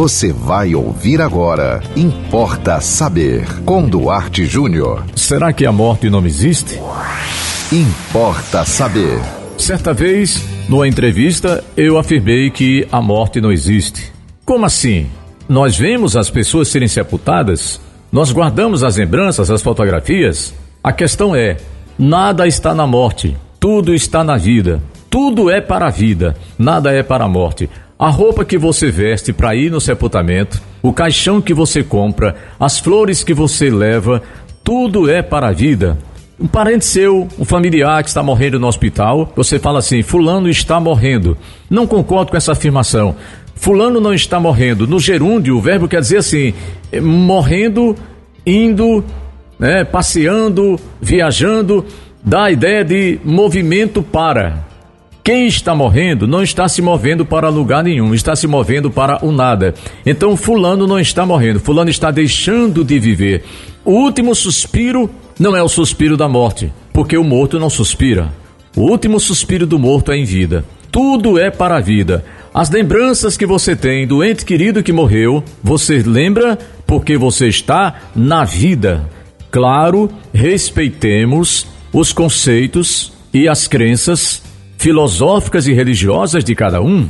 Você vai ouvir agora. Importa saber. Com Duarte Júnior. Será que a morte não existe? Importa saber. Certa vez, numa entrevista, eu afirmei que a morte não existe. Como assim? Nós vemos as pessoas serem sepultadas? Nós guardamos as lembranças, as fotografias? A questão é: nada está na morte, tudo está na vida. Tudo é para a vida, nada é para a morte. A roupa que você veste para ir no sepultamento, o caixão que você compra, as flores que você leva, tudo é para a vida. Um parente seu, um familiar que está morrendo no hospital, você fala assim: Fulano está morrendo. Não concordo com essa afirmação. Fulano não está morrendo. No gerúndio, o verbo quer dizer assim: morrendo, indo, né, passeando, viajando, dá a ideia de movimento para. Quem está morrendo não está se movendo para lugar nenhum, está se movendo para o nada. Então, Fulano não está morrendo, Fulano está deixando de viver. O último suspiro não é o suspiro da morte, porque o morto não suspira. O último suspiro do morto é em vida. Tudo é para a vida. As lembranças que você tem do ente querido que morreu, você lembra porque você está na vida. Claro, respeitemos os conceitos e as crenças filosóficas e religiosas de cada um,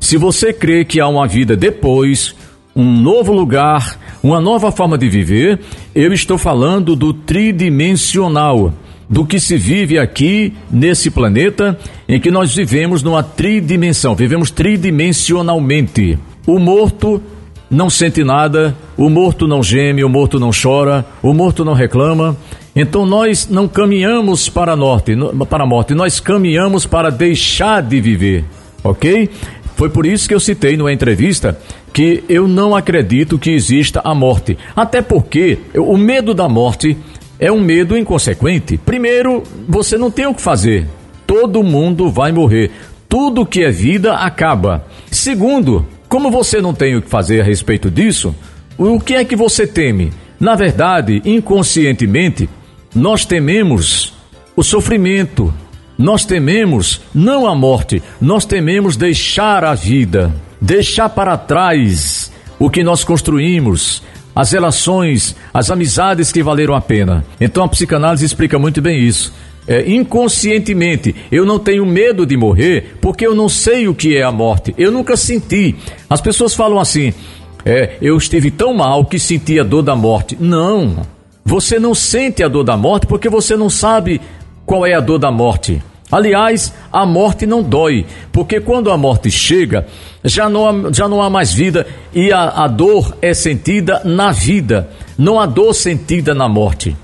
se você crê que há uma vida depois, um novo lugar, uma nova forma de viver, eu estou falando do tridimensional, do que se vive aqui nesse planeta em que nós vivemos numa tridimensão, vivemos tridimensionalmente. O morto não sente nada, o morto não geme, o morto não chora, o morto não reclama, então nós não caminhamos para a, norte, para a morte, nós caminhamos para deixar de viver, ok? Foi por isso que eu citei numa entrevista que eu não acredito que exista a morte. Até porque o medo da morte é um medo inconsequente. Primeiro, você não tem o que fazer. Todo mundo vai morrer. Tudo que é vida acaba. Segundo, como você não tem o que fazer a respeito disso, o que é que você teme? Na verdade, inconscientemente, nós tememos o sofrimento, nós tememos não a morte, nós tememos deixar a vida, deixar para trás o que nós construímos, as relações, as amizades que valeram a pena. Então a psicanálise explica muito bem isso. É, inconscientemente, eu não tenho medo de morrer porque eu não sei o que é a morte. Eu nunca senti. As pessoas falam assim: é, eu estive tão mal que senti a dor da morte. Não. Você não sente a dor da morte porque você não sabe qual é a dor da morte. Aliás, a morte não dói, porque quando a morte chega, já não há, já não há mais vida e a, a dor é sentida na vida, não há dor sentida na morte.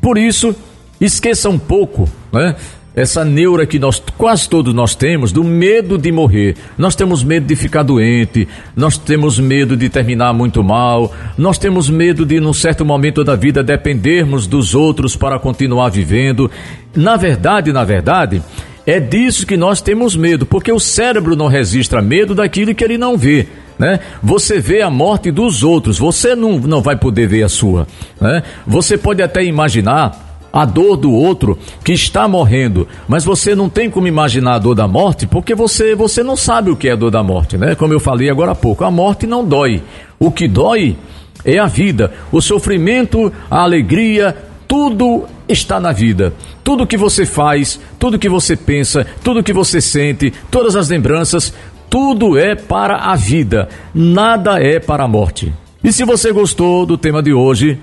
Por isso, esqueça um pouco né, essa neura que nós quase todos nós temos do medo de morrer. Nós temos medo de ficar doente, nós temos medo de terminar muito mal, nós temos medo de num certo momento da vida dependermos dos outros para continuar vivendo. Na verdade, na verdade, é disso que nós temos medo, porque o cérebro não registra medo daquilo que ele não vê. Né? Você vê a morte dos outros, você não, não vai poder ver a sua. Né? Você pode até imaginar a dor do outro que está morrendo, mas você não tem como imaginar a dor da morte porque você, você não sabe o que é a dor da morte, né? Como eu falei agora há pouco, a morte não dói. O que dói é a vida, o sofrimento, a alegria, tudo está na vida. Tudo que você faz, tudo que você pensa, tudo que você sente, todas as lembranças, tudo é para a vida, nada é para a morte. E se você gostou do tema de hoje,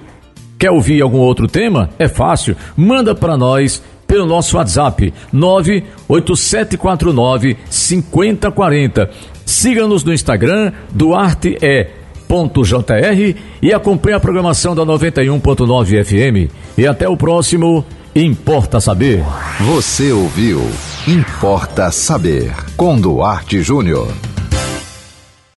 Quer ouvir algum outro tema? É fácil. Manda para nós pelo nosso WhatsApp 98749 5040. Siga-nos no Instagram Duarte é .jr e acompanhe a programação da 91.9 FM. E até o próximo Importa Saber. Você ouviu Importa Saber com Duarte Júnior.